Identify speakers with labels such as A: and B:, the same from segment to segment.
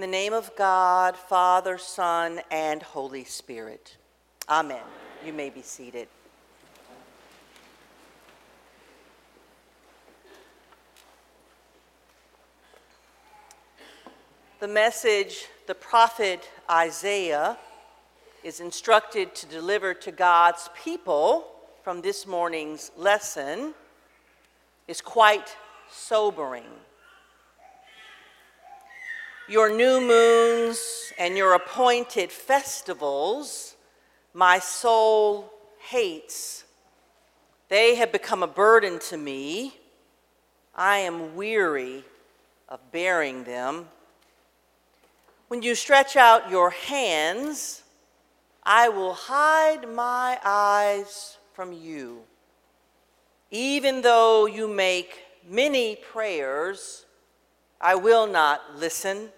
A: In the name of God, Father, Son, and Holy Spirit. Amen. You may be seated. The message the prophet Isaiah is instructed to deliver to God's people from this morning's lesson is quite sobering. Your new moons and your appointed festivals, my soul hates. They have become a burden to me. I am weary of bearing them. When you stretch out your hands, I will hide my eyes from you. Even though you make many prayers, I will not listen.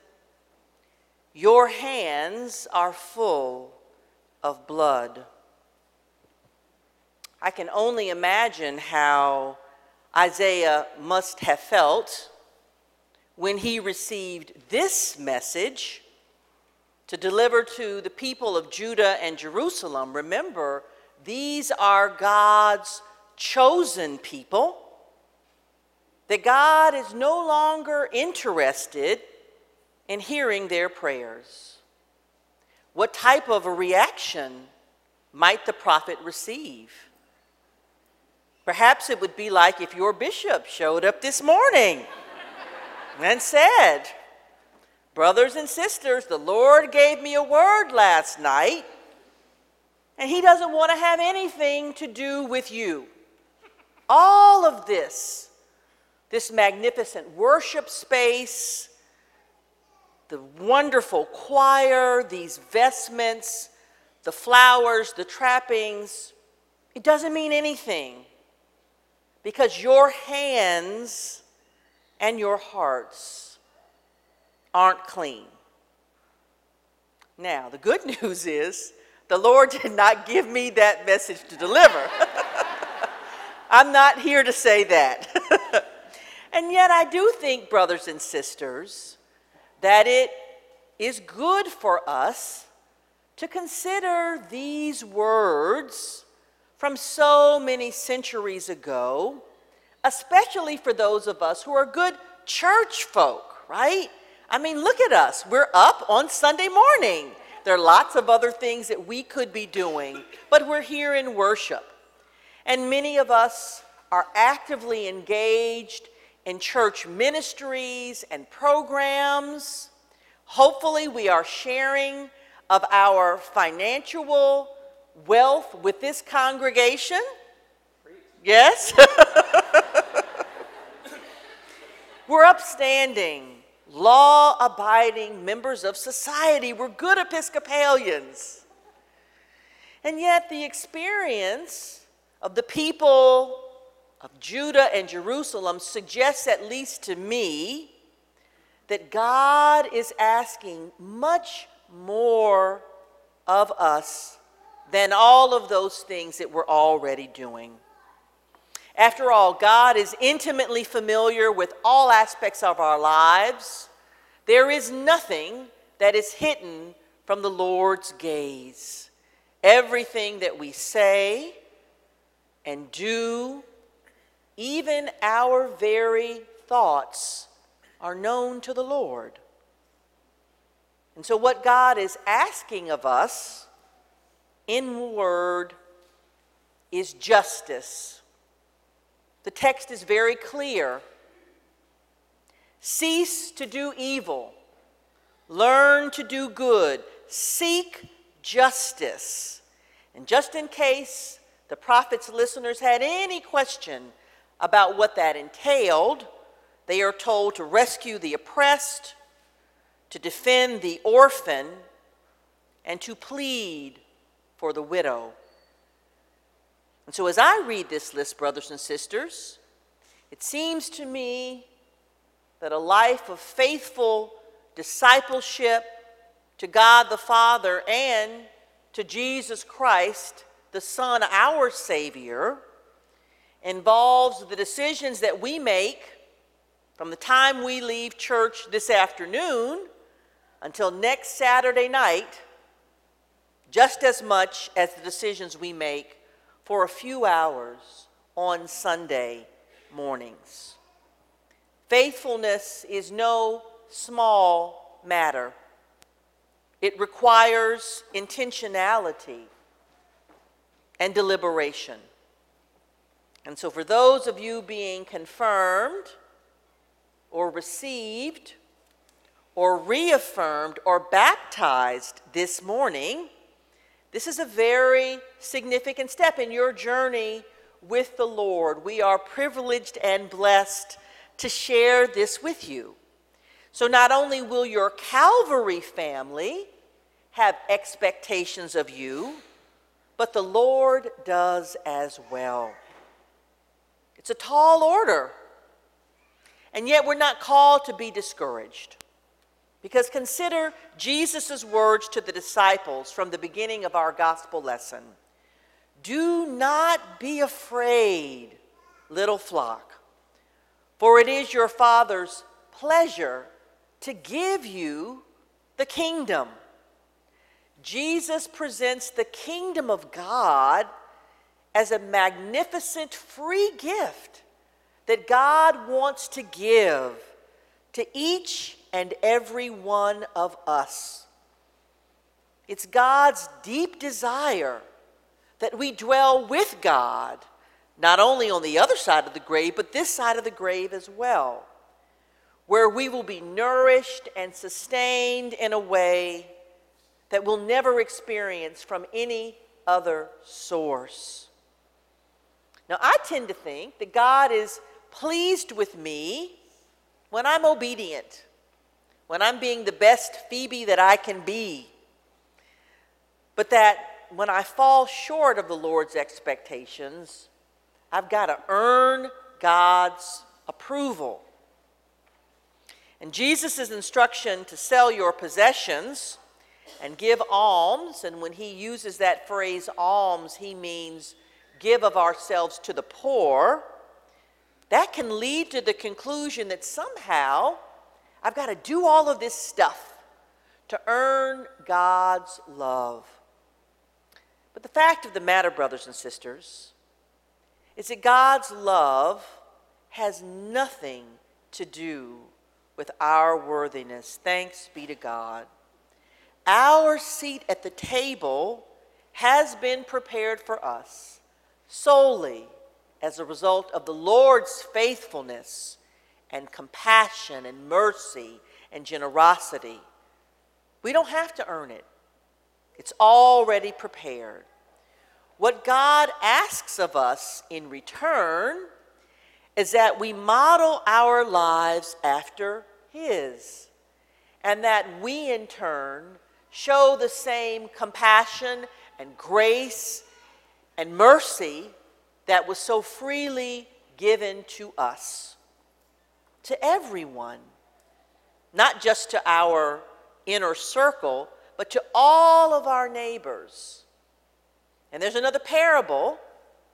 A: Your hands are full of blood. I can only imagine how Isaiah must have felt when he received this message to deliver to the people of Judah and Jerusalem. Remember, these are God's chosen people. That God is no longer interested in hearing their prayers. What type of a reaction might the prophet receive? Perhaps it would be like if your bishop showed up this morning and said, Brothers and sisters, the Lord gave me a word last night, and He doesn't want to have anything to do with you. All of this, this magnificent worship space, the wonderful choir, these vestments, the flowers, the trappings, it doesn't mean anything because your hands and your hearts aren't clean. Now, the good news is the Lord did not give me that message to deliver. I'm not here to say that. and yet, I do think, brothers and sisters, that it is good for us to consider these words from so many centuries ago especially for those of us who are good church folk, right? I mean, look at us. We're up on Sunday morning. There are lots of other things that we could be doing, but we're here in worship. And many of us are actively engaged in church ministries and programs. Hopefully, we are sharing of our financial wealth with this congregation. Yes? We're upstanding, law abiding members of society. We're good Episcopalians. And yet, the experience of the people of Judah and Jerusalem suggests, at least to me, that God is asking much more of us than all of those things that we're already doing. After all, God is intimately familiar with all aspects of our lives. There is nothing that is hidden from the Lord's gaze. Everything that we say and do, even our very thoughts, are known to the Lord. And so, what God is asking of us in word is justice the text is very clear. Cease to do evil, learn to do good, seek justice. And just in case the prophet's listeners had any question about what that entailed, they are told to rescue the oppressed, to defend the orphan, and to plead for the widow. And so, as I read this list, brothers and sisters, it seems to me that a life of faithful discipleship to God the Father and to Jesus Christ, the Son, our Savior, involves the decisions that we make from the time we leave church this afternoon until next Saturday night just as much as the decisions we make for a few hours on Sunday mornings. Faithfulness is no small matter. It requires intentionality and deliberation. And so, for those of you being confirmed or received or reaffirmed or baptized this morning, this is a very significant step in your journey with the Lord. We are privileged and blessed to share this with you. So, not only will your Calvary family have expectations of you, but the Lord does as well. It's a tall order. And yet, we're not called to be discouraged. Because consider Jesus' words to the disciples from the beginning of our gospel lesson Do not be afraid, little flock, for it is your Father's pleasure to give you the kingdom. Jesus presents the kingdom of God as a magnificent free gift that God wants to give to each and every one of us. It's God's deep desire that we dwell with God, not only on the other side of the grave, but this side of the grave as well, where we will be nourished and sustained in a way that we'll never experience from any other source. Now, I tend to think that God is pleased with me when I'm obedient when I'm being the best Phoebe that I can be, but that when I fall short of the Lord's expectations, I've got to earn God's approval. And Jesus' instruction to sell your possessions and give alms, and when he uses that phrase alms, he means give of ourselves to the poor, that can lead to the conclusion that somehow I've got to do all of this stuff to earn God's love. But the fact of the matter, brothers and sisters, is that God's love has nothing to do with our worthiness. Thanks be to God. Our seat at the table has been prepared for us solely as a result of the Lord's faithfulness and compassion and mercy and generosity. We don't have to earn it, it's already prepared. What God asks of us in return is that we model our lives after His, and that we in turn show the same compassion and grace and mercy that was so freely given to us to everyone, not just to our inner circle, but to all of our neighbors. And there's another parable,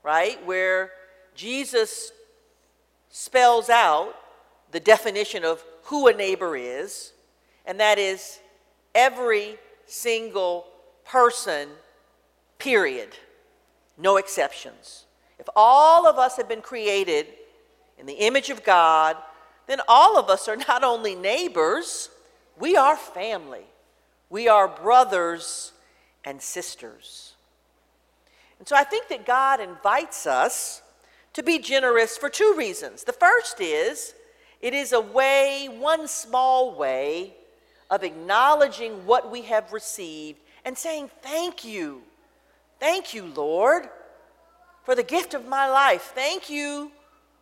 A: right, where Jesus spells out the definition of who a neighbor is, and that is every single person, period. No exceptions. If all of us have been created in the image of God, then all of us are not only neighbors, we are family. We are brothers and sisters. And so I think that God invites us to be generous for two reasons. The first is it is a way, one small way, of acknowledging what we have received and saying, Thank you. Thank you, Lord, for the gift of my life. Thank you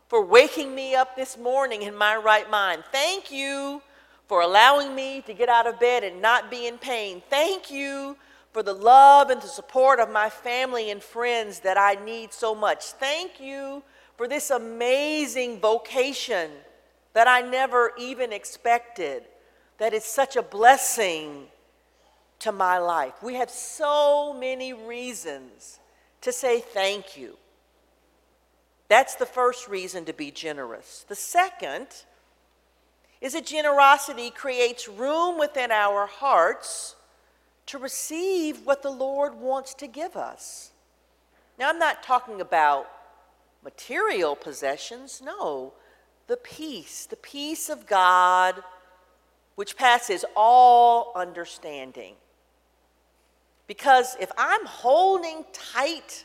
A: for waking me up this morning in my right mind. Thank you for allowing me to get out of bed and not be in pain. Thank you for the love and the support of my family and friends that I need so much. Thank you for this amazing vocation that I never even expected, that is such a blessing to my life. We have so many reasons to say thank you. That's the first reason to be generous. The second is that generosity creates room within our hearts to receive what the Lord wants to give us. Now, I'm not talking about material possessions, no, the peace, the peace of God which passes all understanding. Because if I'm holding tight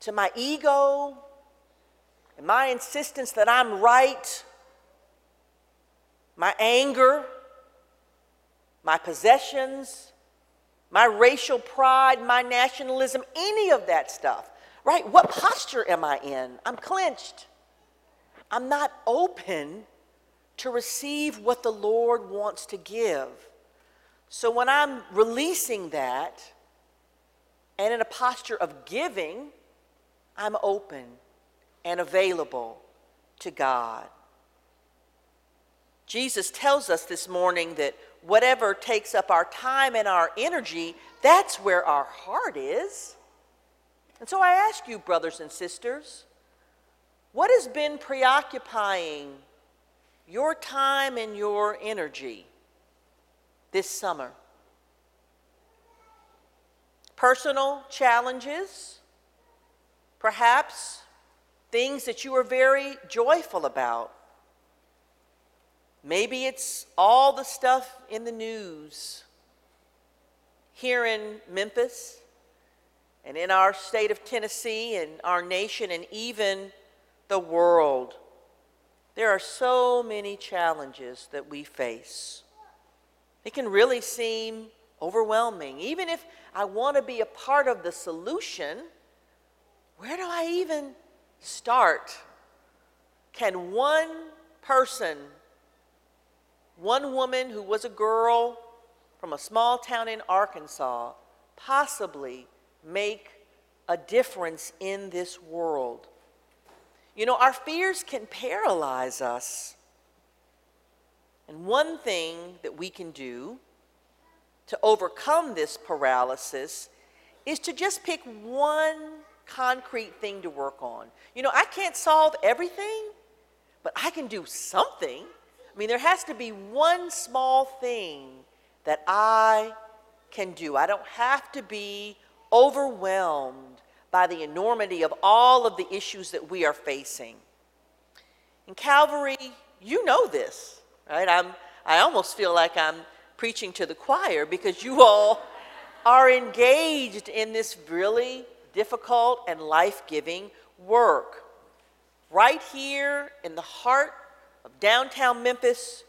A: to my ego and my insistence that I'm right, my anger, my possessions, my racial pride, my nationalism, any of that stuff, right? What posture am I in? I'm clenched. I'm not open to receive what the Lord wants to give. So when I'm releasing that and in a posture of giving, I'm open and available to God. Jesus tells us this morning that whatever takes up our time and our energy, that's where our heart is. And so I ask you, brothers and sisters, what has been preoccupying your time and your energy this summer? Personal challenges, perhaps things that you are very joyful about. Maybe it's all the stuff in the news here in Memphis and in our state of Tennessee and our nation and even the world. There are so many challenges that we face. It can really seem overwhelming. Even if I want to be a part of the solution, where do I even start? Can one person, one woman who was a girl from a small town in Arkansas, possibly make a difference in this world? You know, our fears can paralyze us. And one thing that we can do to overcome this paralysis is to just pick one concrete thing to work on. You know, I can't solve everything, but I can do something. I mean, there has to be one small thing that I can do. I don't have to be overwhelmed by the enormity of all of the issues that we are facing. In Calvary, you know this, right? I'm, I almost feel like I'm preaching to the choir because you all are engaged in this really difficult and life giving work. Right here in the heart of downtown Memphis,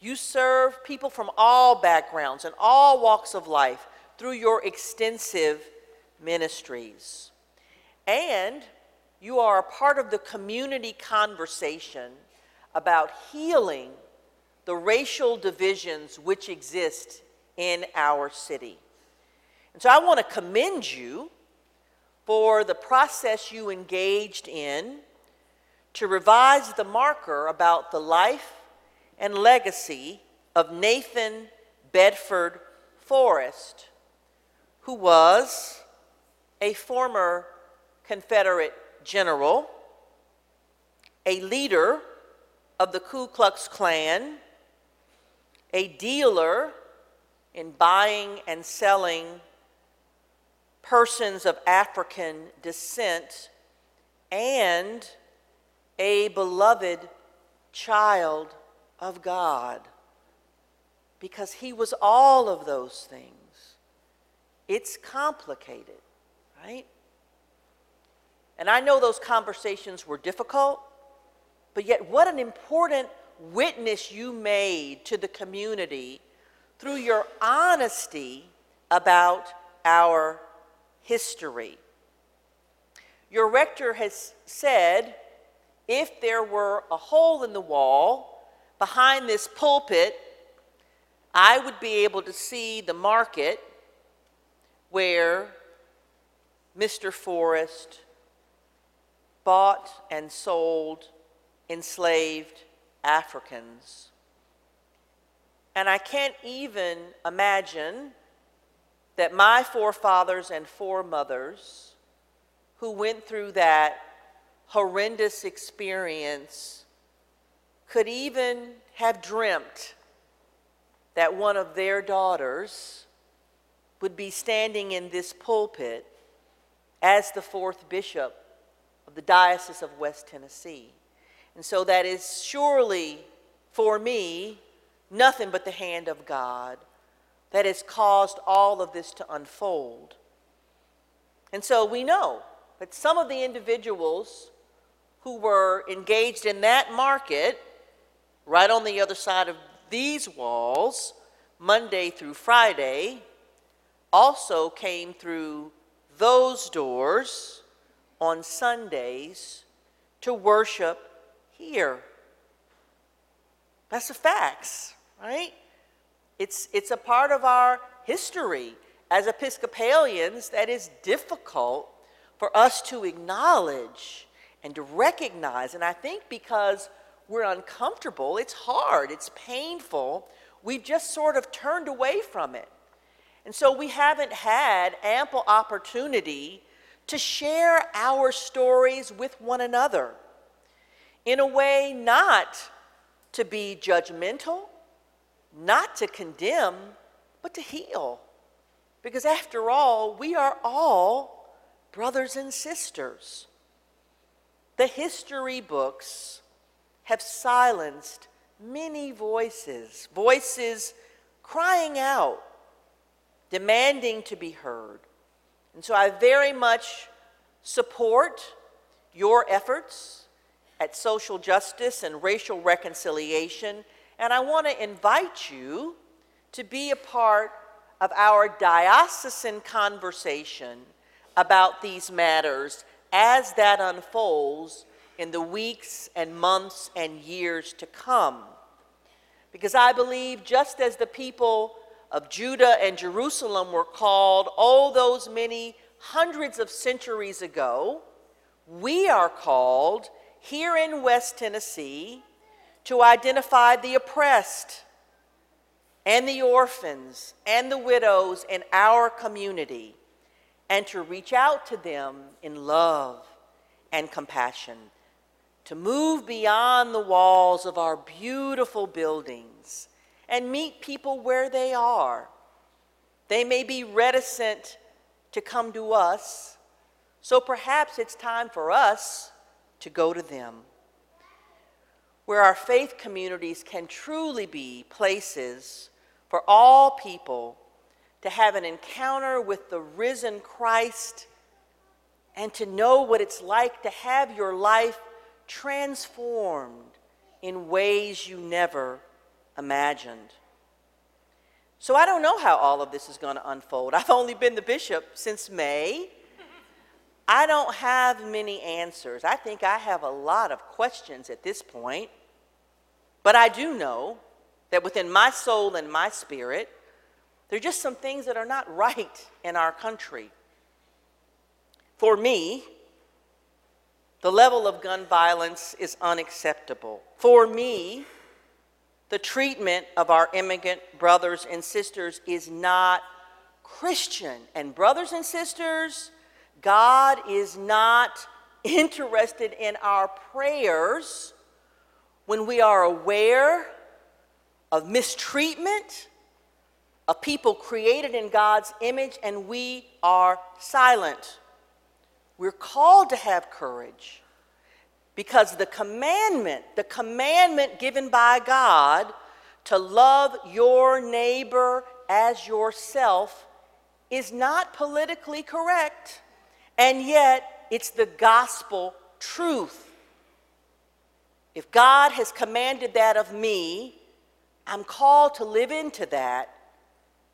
A: you serve people from all backgrounds and all walks of life through your extensive ministries. And you are a part of the community conversation about healing the racial divisions which exist in our city. And so I want to commend you for the process you engaged in to revise the marker about the life and legacy of Nathan Bedford Forrest, who was a former Confederate general, a leader of the Ku Klux Klan, a dealer in buying and selling persons of African descent, and a beloved child of God. Because he was all of those things. It's complicated, right? And I know those conversations were difficult, but yet, what an important witness you made to the community through your honesty about our history. Your rector has said if there were a hole in the wall behind this pulpit, I would be able to see the market where Mr. Forrest bought and sold enslaved Africans. And I can't even imagine that my forefathers and foremothers who went through that horrendous experience could even have dreamt that one of their daughters would be standing in this pulpit as the fourth bishop of the Diocese of West Tennessee. And so that is surely for me nothing but the hand of God that has caused all of this to unfold. And so we know that some of the individuals who were engaged in that market, right on the other side of these walls, Monday through Friday, also came through those doors on Sundays to worship here. That's the facts, right? It's, it's a part of our history as Episcopalians that is difficult for us to acknowledge and to recognize. And I think because we're uncomfortable, it's hard, it's painful, we've just sort of turned away from it. And so we haven't had ample opportunity to share our stories with one another in a way not to be judgmental, not to condemn, but to heal. Because after all, we are all brothers and sisters. The history books have silenced many voices, voices crying out, demanding to be heard. And so I very much support your efforts at social justice and racial reconciliation, and I want to invite you to be a part of our diocesan conversation about these matters as that unfolds in the weeks and months and years to come. Because I believe just as the people of Judah and Jerusalem were called all those many hundreds of centuries ago, we are called here in West Tennessee to identify the oppressed and the orphans and the widows in our community and to reach out to them in love and compassion, to move beyond the walls of our beautiful buildings and meet people where they are. They may be reticent to come to us, so perhaps it's time for us to go to them. Where our faith communities can truly be places for all people to have an encounter with the risen Christ and to know what it's like to have your life transformed in ways you never imagined. So I don't know how all of this is going to unfold. I've only been the bishop since May. I don't have many answers. I think I have a lot of questions at this point. But I do know that within my soul and my spirit, there are just some things that are not right in our country. For me, the level of gun violence is unacceptable. For me, the treatment of our immigrant brothers and sisters is not Christian. And, brothers and sisters, God is not interested in our prayers when we are aware of mistreatment of people created in God's image and we are silent. We're called to have courage because the commandment, the commandment given by God to love your neighbor as yourself is not politically correct, and yet it's the gospel truth. If God has commanded that of me, I'm called to live into that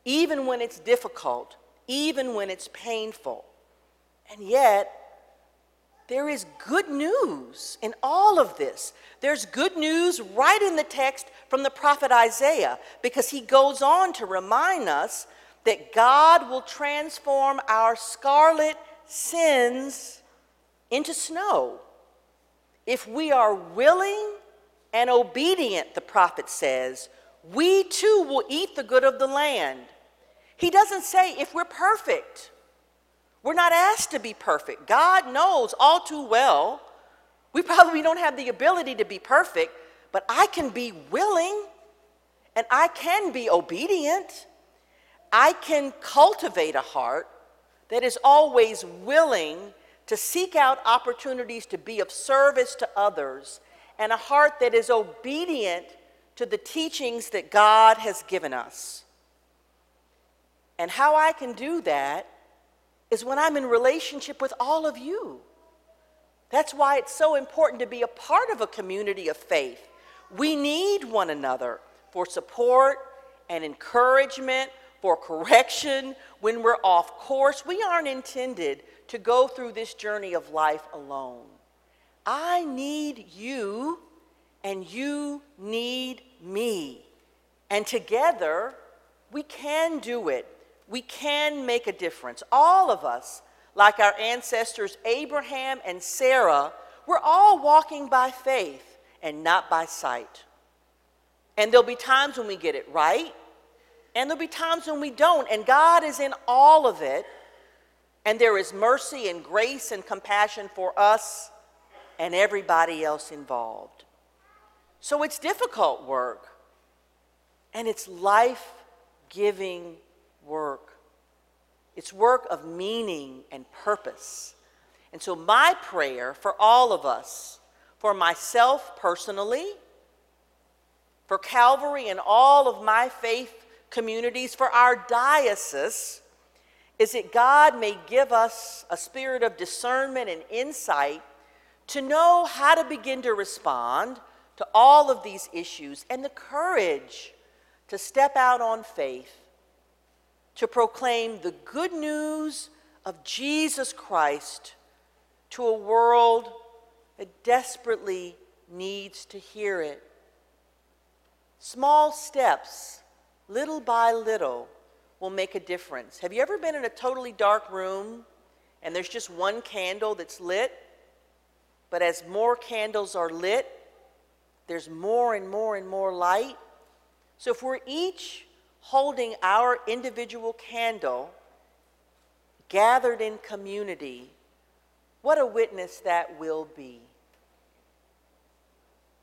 A: even when it's difficult, even when it's painful. And yet, there is good news in all of this. There's good news right in the text from the prophet Isaiah because he goes on to remind us that God will transform our scarlet sins into snow. If we are willing and obedient, the prophet says, we too will eat the good of the land. He doesn't say if we're perfect. We're not asked to be perfect. God knows all too well we probably don't have the ability to be perfect, but I can be willing and I can be obedient. I can cultivate a heart that is always willing to seek out opportunities to be of service to others, and a heart that is obedient to the teachings that God has given us. And how I can do that is when I'm in relationship with all of you. That's why it's so important to be a part of a community of faith. We need one another for support and encouragement, for correction when we're off course. We aren't intended to go through this journey of life alone. I need you, and you need me. And together, we can do it. We can make a difference. All of us, like our ancestors Abraham and Sarah, we're all walking by faith and not by sight. And there'll be times when we get it right, and there'll be times when we don't. And God is in all of it. And there is mercy and grace and compassion for us and everybody else involved. So it's difficult work, and it's life giving work. It's work of meaning and purpose. And so, my prayer for all of us, for myself personally, for Calvary and all of my faith communities, for our diocese, is that God may give us a spirit of discernment and insight to know how to begin to respond to all of these issues and the courage to step out on faith to proclaim the good news of Jesus Christ to a world that desperately needs to hear it. Small steps, little by little, will make a difference. Have you ever been in a totally dark room and there's just one candle that's lit? But as more candles are lit, there's more and more and more light. So if we're each holding our individual candle, gathered in community, what a witness that will be.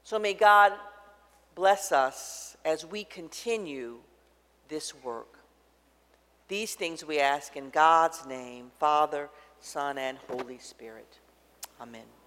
A: So may God bless us as we continue this work. These things we ask in God's name, Father, Son, and Holy Spirit. Amen.